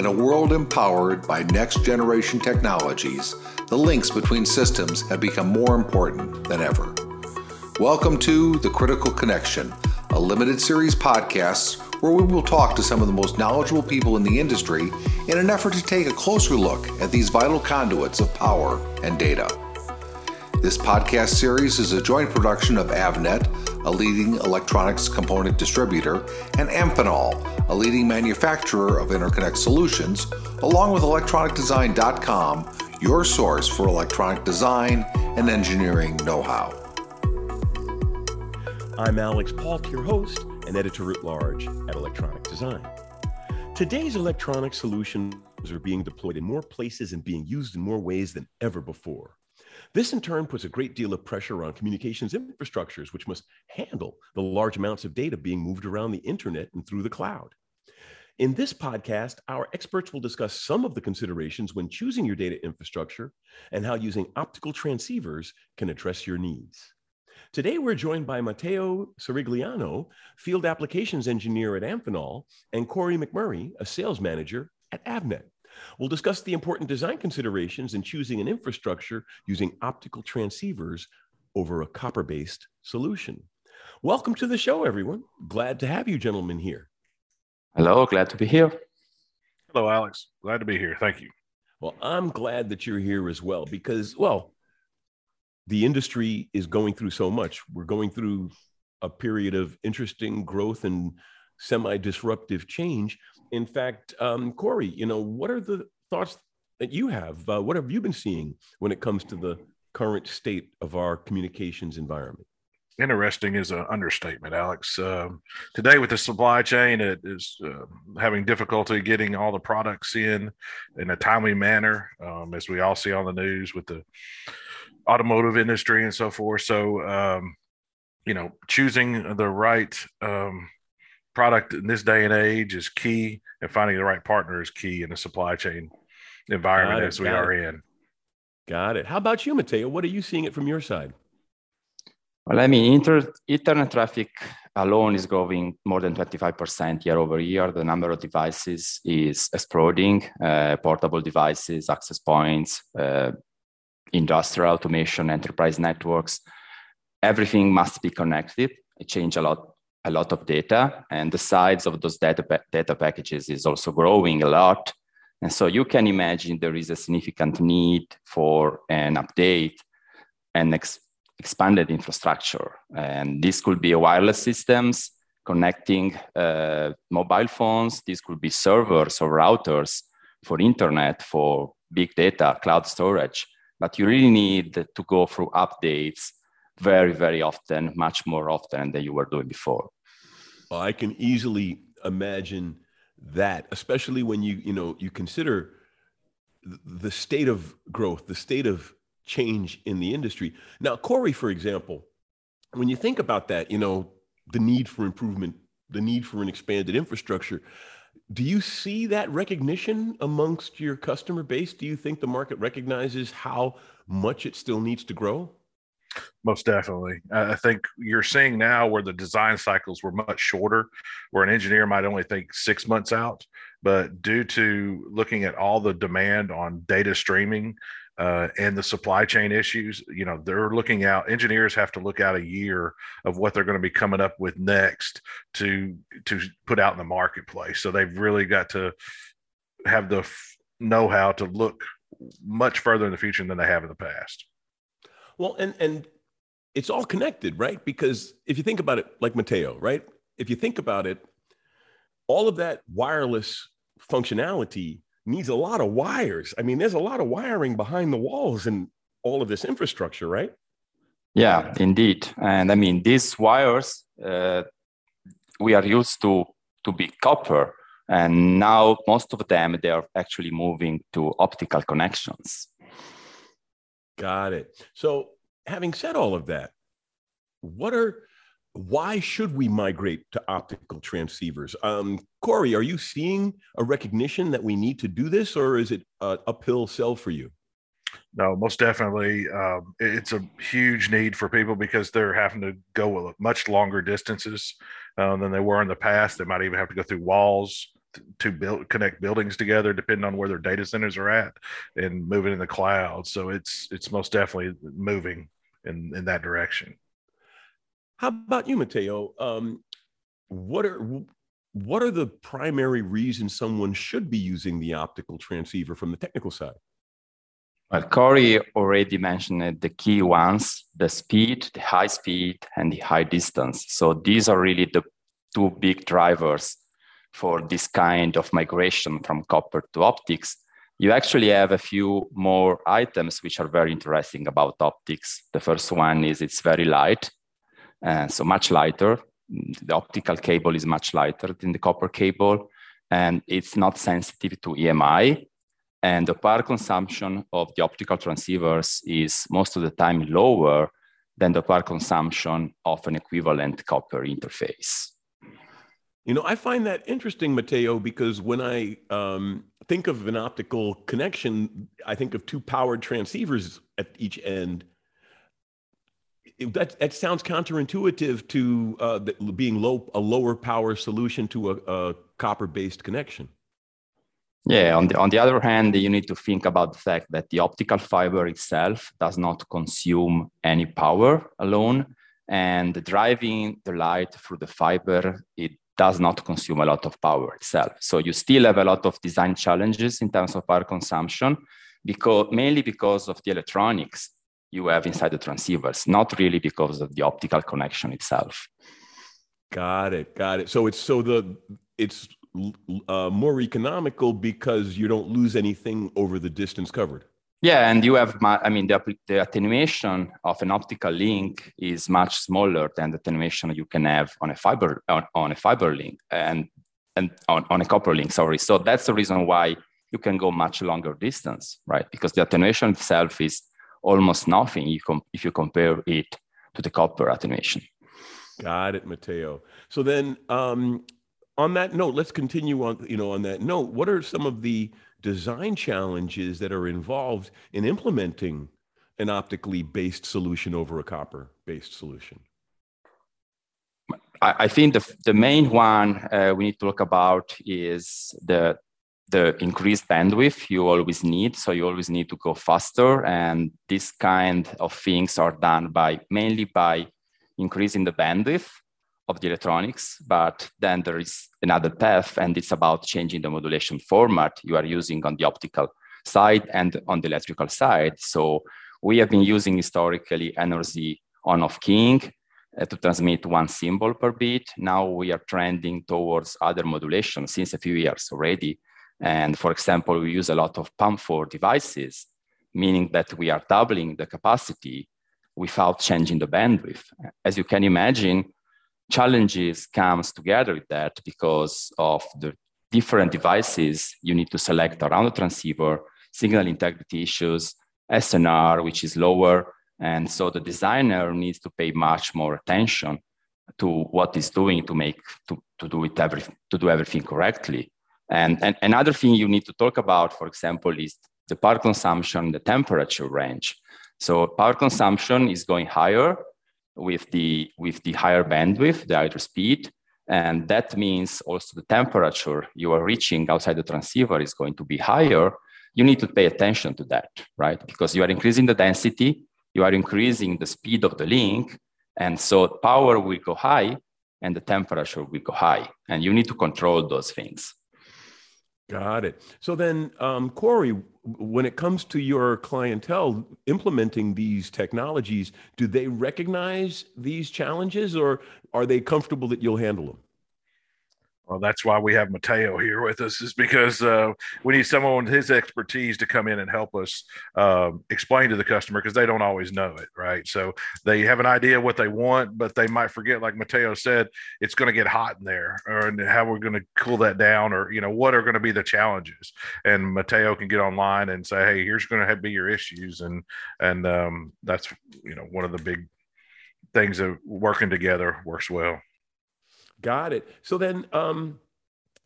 In a world empowered by next generation technologies, the links between systems have become more important than ever. Welcome to The Critical Connection, a limited series podcast where we will talk to some of the most knowledgeable people in the industry in an effort to take a closer look at these vital conduits of power and data. This podcast series is a joint production of Avnet, a leading electronics component distributor, and Amphenol, a leading manufacturer of interconnect solutions, along with electronicdesign.com, your source for electronic design and engineering know how. I'm Alex Paulk, your host and editor at large at Electronic Design. Today's electronic solutions are being deployed in more places and being used in more ways than ever before. This in turn puts a great deal of pressure on communications infrastructures, which must handle the large amounts of data being moved around the internet and through the cloud. In this podcast, our experts will discuss some of the considerations when choosing your data infrastructure and how using optical transceivers can address your needs. Today, we're joined by Matteo Sirigliano, Field Applications Engineer at Amphenol, and Corey McMurray, a Sales Manager at Avnet. We'll discuss the important design considerations in choosing an infrastructure using optical transceivers over a copper based solution. Welcome to the show, everyone. Glad to have you gentlemen here. Hello, glad to be here. Hello, Alex. Glad to be here. Thank you. Well, I'm glad that you're here as well because, well, the industry is going through so much. We're going through a period of interesting growth and semi disruptive change. In fact, um, Corey, you know, what are the thoughts that you have? Uh, what have you been seeing when it comes to the current state of our communications environment? Interesting is an understatement, Alex. Um, today, with the supply chain, it is uh, having difficulty getting all the products in in a timely manner, um, as we all see on the news with the automotive industry and so forth. So, um, you know, choosing the right um, product in this day and age is key, and finding the right partner is key in the supply chain environment it, as we are it. in. Got it. How about you, Matteo? What are you seeing it from your side? Well, I mean, inter- internet traffic alone is growing more than 25% year over year. The number of devices is exploding uh, portable devices, access points, uh, industrial automation, enterprise networks. Everything must be connected. It changes a lot a lot of data and the size of those data, pa- data packages is also growing a lot. And so you can imagine there is a significant need for an update and ex- expanded infrastructure. And this could be wireless systems connecting uh, mobile phones. This could be servers or routers for internet, for big data, cloud storage. But you really need to go through updates very, very often, much more often than you were doing before. Well, I can easily imagine that, especially when you, you know, you consider the state of growth, the state of change in the industry. Now, Corey, for example, when you think about that, you know, the need for improvement, the need for an expanded infrastructure, do you see that recognition amongst your customer base? Do you think the market recognizes how much it still needs to grow? Most definitely. I think you're seeing now where the design cycles were much shorter, where an engineer might only think six months out. But due to looking at all the demand on data streaming uh, and the supply chain issues, you know, they're looking out. Engineers have to look out a year of what they're going to be coming up with next to to put out in the marketplace. So they've really got to have the f- know-how to look much further in the future than they have in the past. Well, and and it's all connected, right? Because if you think about it, like Matteo, right? If you think about it, all of that wireless functionality needs a lot of wires. I mean, there's a lot of wiring behind the walls and all of this infrastructure, right? Yeah, indeed. And I mean, these wires uh, we are used to to be copper, and now most of them they are actually moving to optical connections. Got it. So, having said all of that, what are why should we migrate to optical transceivers? Um, Corey, are you seeing a recognition that we need to do this, or is it an uphill sell for you? No, most definitely. Um, it's a huge need for people because they're having to go much longer distances uh, than they were in the past. They might even have to go through walls to build connect buildings together depending on where their data centers are at and moving in the cloud so it's it's most definitely moving in in that direction how about you matteo um, what are what are the primary reasons someone should be using the optical transceiver from the technical side well, Corey already mentioned the key ones, the speed, the high speed, and the high distance. So these are really the two big drivers for this kind of migration from copper to optics. You actually have a few more items which are very interesting about optics. The first one is it's very light, uh, so much lighter. The optical cable is much lighter than the copper cable, and it's not sensitive to EMI. And the power consumption of the optical transceivers is most of the time lower than the power consumption of an equivalent copper interface. You know, I find that interesting, Matteo, because when I um, think of an optical connection, I think of two powered transceivers at each end. That, that sounds counterintuitive to uh, being low, a lower power solution to a, a copper based connection. Yeah, on the, on the other hand, you need to think about the fact that the optical fiber itself does not consume any power alone. And driving the light through the fiber, it does not consume a lot of power itself. So you still have a lot of design challenges in terms of power consumption, because mainly because of the electronics you have inside the transceivers, not really because of the optical connection itself. Got it. Got it. So it's so the it's uh, more economical because you don't lose anything over the distance covered. Yeah, and you have, I mean, the, the attenuation of an optical link is much smaller than the attenuation you can have on a fiber on, on a fiber link and and on, on a copper link. Sorry, so that's the reason why you can go much longer distance, right? Because the attenuation itself is almost nothing if you compare it to the copper attenuation. Got it, Matteo. So then, um, on that note, let's continue on. You know, on that note, what are some of the design challenges that are involved in implementing an optically based solution over a copper based solution? I, think the, the main one uh, we need to talk about is the the increased bandwidth you always need. So you always need to go faster. And this kind of things are done by mainly by increasing the bandwidth of the electronics, but then there is another path, and it's about changing the modulation format you are using on the optical side and on the electrical side. So we have been using historically NRZ on-off keying uh, to transmit one symbol per bit. Now we are trending towards other modulation since a few years already. And for example, we use a lot of PAM4 devices, meaning that we are doubling the capacity without changing the bandwidth. As you can imagine, challenges comes together with that because of the different devices you need to select around the transceiver, signal integrity issues, SNR, which is lower. And so the designer needs to pay much more attention to what he's doing to make to, to do it every, to do everything correctly. And, and another thing you need to talk about, for example, is the power consumption, the temperature range. So power consumption is going higher with the, with the higher bandwidth, the higher speed. And that means also the temperature you are reaching outside the transceiver is going to be higher. You need to pay attention to that, right? Because you are increasing the density, you are increasing the speed of the link. And so power will go high and the temperature will go high. And you need to control those things. Got it. So then, um, Corey, when it comes to your clientele implementing these technologies, do they recognize these challenges or are they comfortable that you'll handle them? Well, that's why we have Matteo here with us, is because uh, we need someone with his expertise to come in and help us uh, explain to the customer because they don't always know it, right? So they have an idea what they want, but they might forget, like Matteo said, it's going to get hot in there, or how we're going to cool that down, or you know what are going to be the challenges. And Matteo can get online and say, hey, here's going to be your issues, and and um, that's you know one of the big things that working together works well. Got it. So then, um,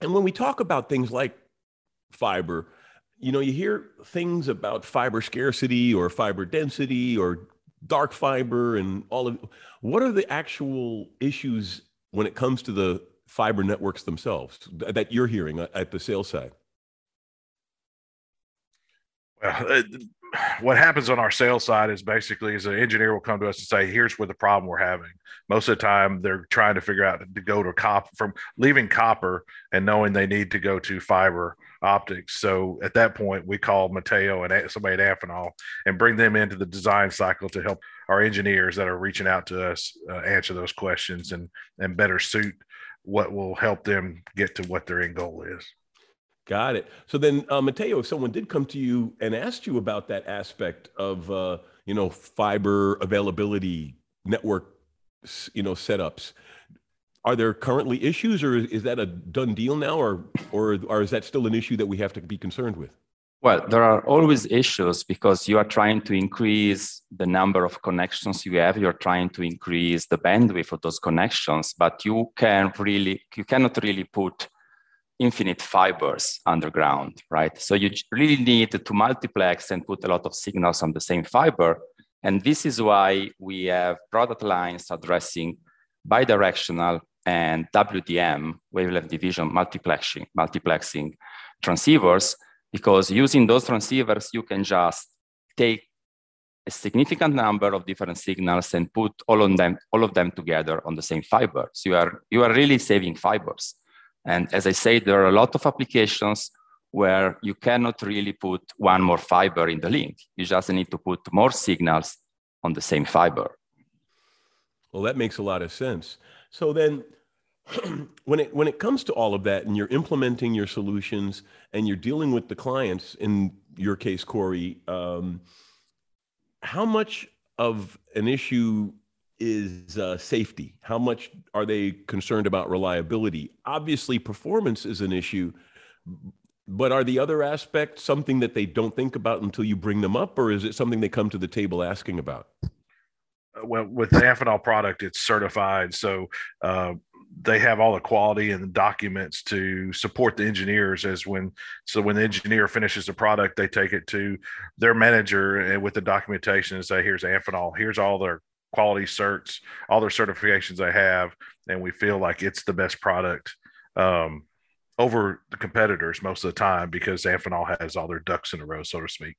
and when we talk about things like fiber, you know, you hear things about fiber scarcity or fiber density or dark fiber and all of what are the actual issues when it comes to the fiber networks themselves that you're hearing at the sales side? Well, what happens on our sales side is basically is an engineer will come to us and say, here's where the problem we're having. Most of the time they're trying to figure out to go to copper from leaving copper and knowing they need to go to fiber optics. So at that point, we call Matteo and somebody at Amphenol and bring them into the design cycle to help our engineers that are reaching out to us uh, answer those questions and and better suit what will help them get to what their end goal is. Got it. So then, uh, Matteo, if someone did come to you and asked you about that aspect of, uh, you know, fiber availability, network, you know, setups, are there currently issues, or is that a done deal now, or or or is that still an issue that we have to be concerned with? Well, there are always issues because you are trying to increase the number of connections you have. You're trying to increase the bandwidth of those connections, but you can really you cannot really put infinite fibers underground, right? So you really need to multiplex and put a lot of signals on the same fiber. And this is why we have product lines addressing bidirectional and WDM, wavelength division multiplexing, multiplexing transceivers, because using those transceivers, you can just take a significant number of different signals and put all of them, all of them together on the same fiber. So you are, you are really saving fibers. And as I say, there are a lot of applications where you cannot really put one more fiber in the link. You just need to put more signals on the same fiber. Well, that makes a lot of sense. So then, when it when it comes to all of that, and you're implementing your solutions, and you're dealing with the clients, in your case, Corey, um, how much of an issue is uh, safety? How much are they concerned about reliability? Obviously, performance is an issue, but are the other aspects something that they don't think about until you bring them up, or is it something they come to the table asking about? Uh, well, with the Amphenol product, it's certified, so uh, they have all the quality and the documents to support the engineers. As when so when the engineer finishes the product, they take it to their manager and with the documentation and say, "Here's Amphenol. Here's all their quality certs, all their certifications they have, and we feel like it's the best product um, over the competitors most of the time because Amphenol has all their ducks in a row, so to speak.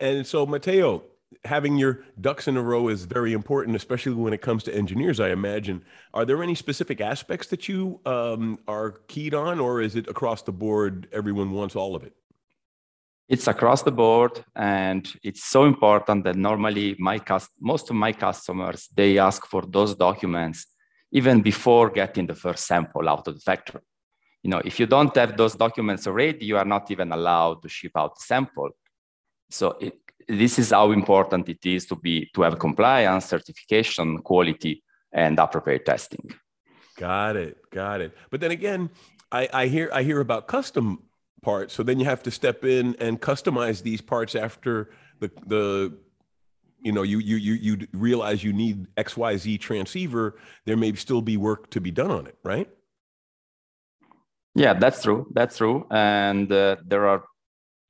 And so, Matteo, having your ducks in a row is very important, especially when it comes to engineers. I imagine. Are there any specific aspects that you um, are keyed on, or is it across the board? Everyone wants all of it it's across the board and it's so important that normally my cust- most of my customers they ask for those documents even before getting the first sample out of the factory. You know if you don't have those documents already you are not even allowed to ship out the sample. So it, this is how important it is to be to have compliance certification quality and appropriate testing. Got it got it. But then again I, I hear i hear about custom parts. So then you have to step in and customize these parts after the the you know you you you you realize you need XYZ transceiver. There may still be work to be done on it, right? Yeah, that's true. That's true. And uh, there are,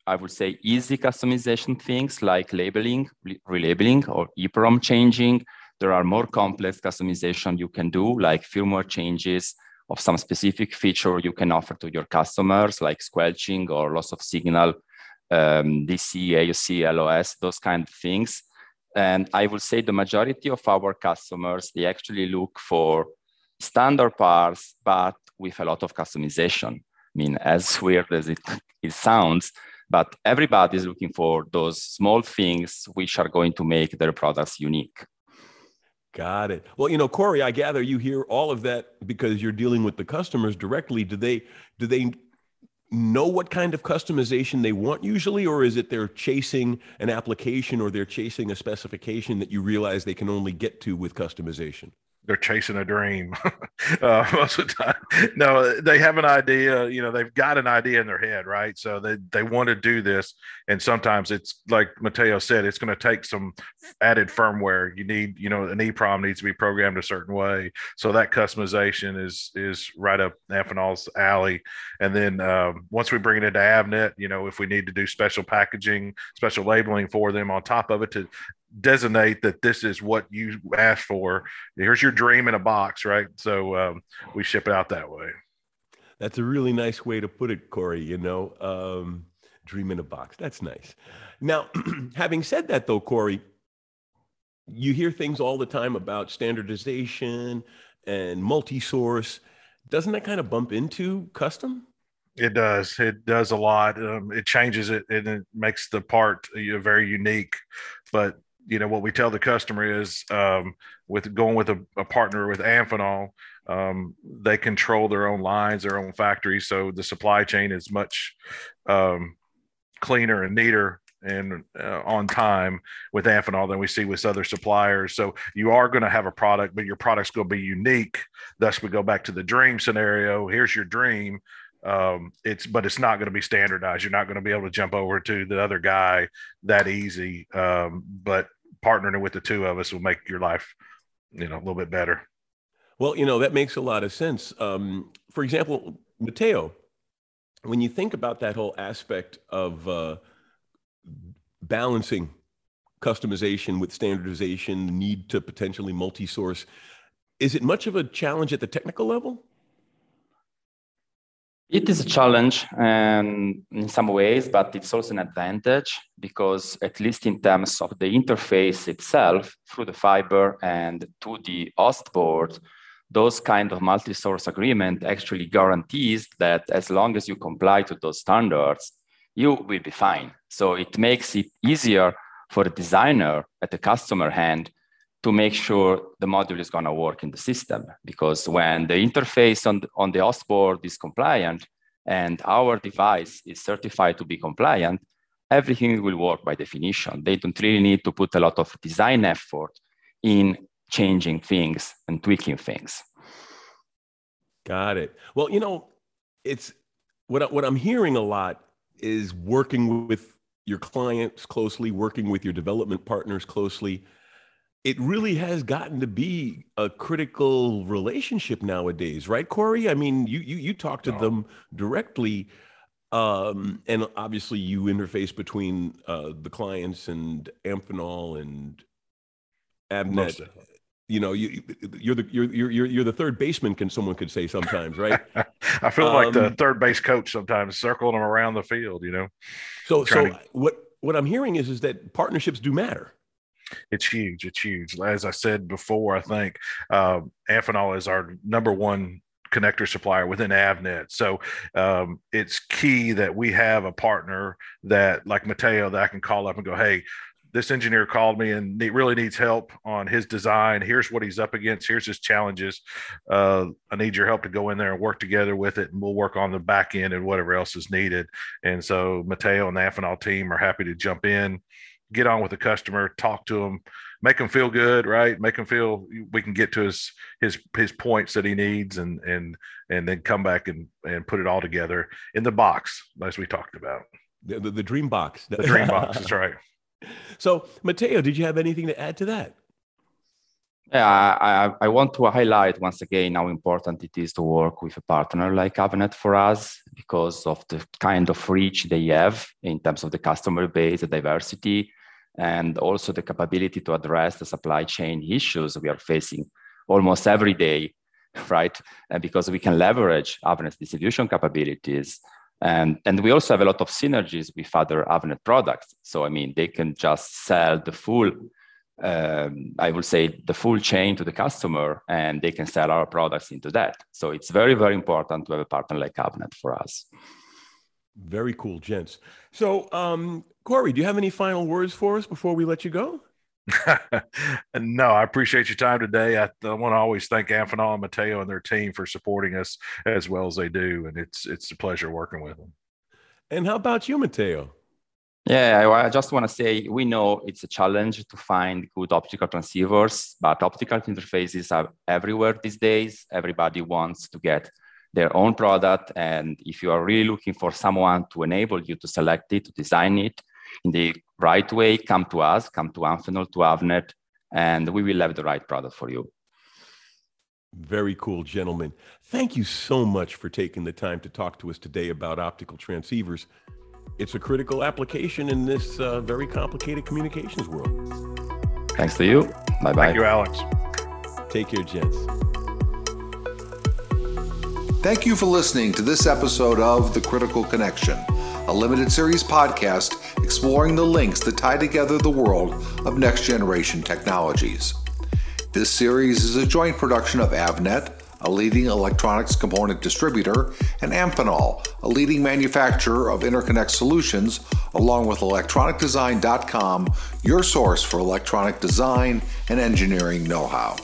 I would say, easy customization things like labeling, relabeling, or EEPROM changing. There are more complex customization you can do, like firmware changes, of some specific feature you can offer to your customers, like squelching or loss of signal, um, DC, AOC, LOS, those kind of things. And I will say the majority of our customers, they actually look for standard parts, but with a lot of customization. I mean, as weird as it, it sounds, but everybody is looking for those small things which are going to make their products unique. Got it. Well, you know, Corey, I gather you hear all of that because you're dealing with the customers directly. Do they do they know what kind of customization they want usually, or is it they're chasing an application or they're chasing a specification that you realize they can only get to with customization? They're chasing a dream uh, most of the time. No, they have an idea. You know, they've got an idea in their head, right? So they they want to do this, and sometimes it's like Matteo said, it's going to take some added firmware. You need, you know, an EEPROM needs to be programmed a certain way. So that customization is is right up Amphenol's alley. And then um, once we bring it into Avnet, you know, if we need to do special packaging, special labeling for them on top of it to designate that this is what you asked for. Here's your dream in a box, right? So um, we ship it out that way. That's a really nice way to put it, Corey. You know, um, dream in a box. That's nice. Now, having said that, though, Corey, you hear things all the time about standardization and multi-source. Doesn't that kind of bump into custom? It does. It does a lot. Um, it changes it and it makes the part know, very unique. But you know what we tell the customer is um, with going with a, a partner with Amphenol, um, they control their own lines, their own factories, so the supply chain is much um, cleaner and neater and uh, on time with Amphenol than we see with other suppliers. So you are going to have a product, but your product's going to be unique. Thus, we go back to the dream scenario. Here's your dream. Um, it's but it's not going to be standardized. You're not going to be able to jump over to the other guy that easy. Um, but partnering with the two of us will make your life, you know, a little bit better. Well, you know that makes a lot of sense. Um, for example, Matteo, when you think about that whole aspect of uh, balancing customization with standardization, need to potentially multi-source, is it much of a challenge at the technical level? It is a challenge um, in some ways, but it's also an advantage because, at least in terms of the interface itself, through the fiber and to the host board, those kind of multi-source agreement actually guarantees that as long as you comply to those standards, you will be fine. So it makes it easier for the designer at the customer hand to make sure the module is going to work in the system. Because when the interface on the, on the host board is compliant and our device is certified to be compliant, everything will work by definition. They don't really need to put a lot of design effort in changing things and tweaking things. Got it. Well, you know, it's what, what I'm hearing a lot is working with your clients closely, working with your development partners closely. It really has gotten to be a critical relationship nowadays, right, Corey? I mean, you you you talk to them directly, um, and obviously you interface between uh, the clients and Amphenol and Avnet you know, you, you're the you're you're you're the third baseman. Can someone could say sometimes, right? I feel um, like the um, third base coach sometimes, circling them around the field. You know. So so to... what what I'm hearing is is that partnerships do matter. It's huge. It's huge. As I said before, I think uh, Amphenol is our number one connector supplier within Avnet. So um, it's key that we have a partner that, like Matteo, that I can call up and go, "Hey, this engineer called me and he really needs help on his design. Here's what he's up against. Here's his challenges. Uh, I need your help to go in there and work together with it, and we'll work on the back end and whatever else is needed. And so Matteo and the Amphenol team are happy to jump in, get on with the customer, talk to him, make him feel good, right? Make him feel we can get to his his his points that he needs, and and and then come back and and put it all together in the box as we talked about. The, the, the dream box. The dream box. That's right. So, Matteo, did you have anything to add to that? Yeah, I, I, want to highlight once again how important it is to work with a partner like Avnet for us because of the kind of reach they have in terms of the customer base, the diversity, and also the capability to address the supply chain issues we are facing almost every day, right? And because we can leverage Avnet's distribution capabilities and, and we also have a lot of synergies with other Avnet products. So, I mean, they can just sell the full, um, I would say, the full chain to the customer, and they can sell our products into that. So, it's very, very important to have a partner like Avnet for us. Very cool, gents. So, um, Corey, do you have any final words for us before we let you go? no, I appreciate your time today. I, I, want to always thank Amphenol and Matteo and their team for supporting us as well as they do, and it's it's a pleasure working with them. And how about you, Matteo? Yeah, I, I just want to say we know it's a challenge to find good optical transceivers, but optical interfaces are everywhere these days. Everybody wants to get their own product, and if you are really looking for someone to enable you to select it, to design it, in the right way, come to us, come to Amphenol, to Avnet, and we will have the right product for you. Very cool, gentlemen. Thank you so much for taking the time to talk to us today about optical transceivers. It's a critical application in this uh, very complicated communications world. Thanks to you. Bye bye. Thank you, Alex. Take care, gents. Thank you for listening to this episode of The Critical Connection, a limited series podcast exploring the links that tie together the world of next generation technologies. This series is a joint production of Avnet, a leading electronics component distributor, and Amphenol, a leading manufacturer of interconnect solutions, along with electronicdesign.com, your source for electronic design and engineering know how.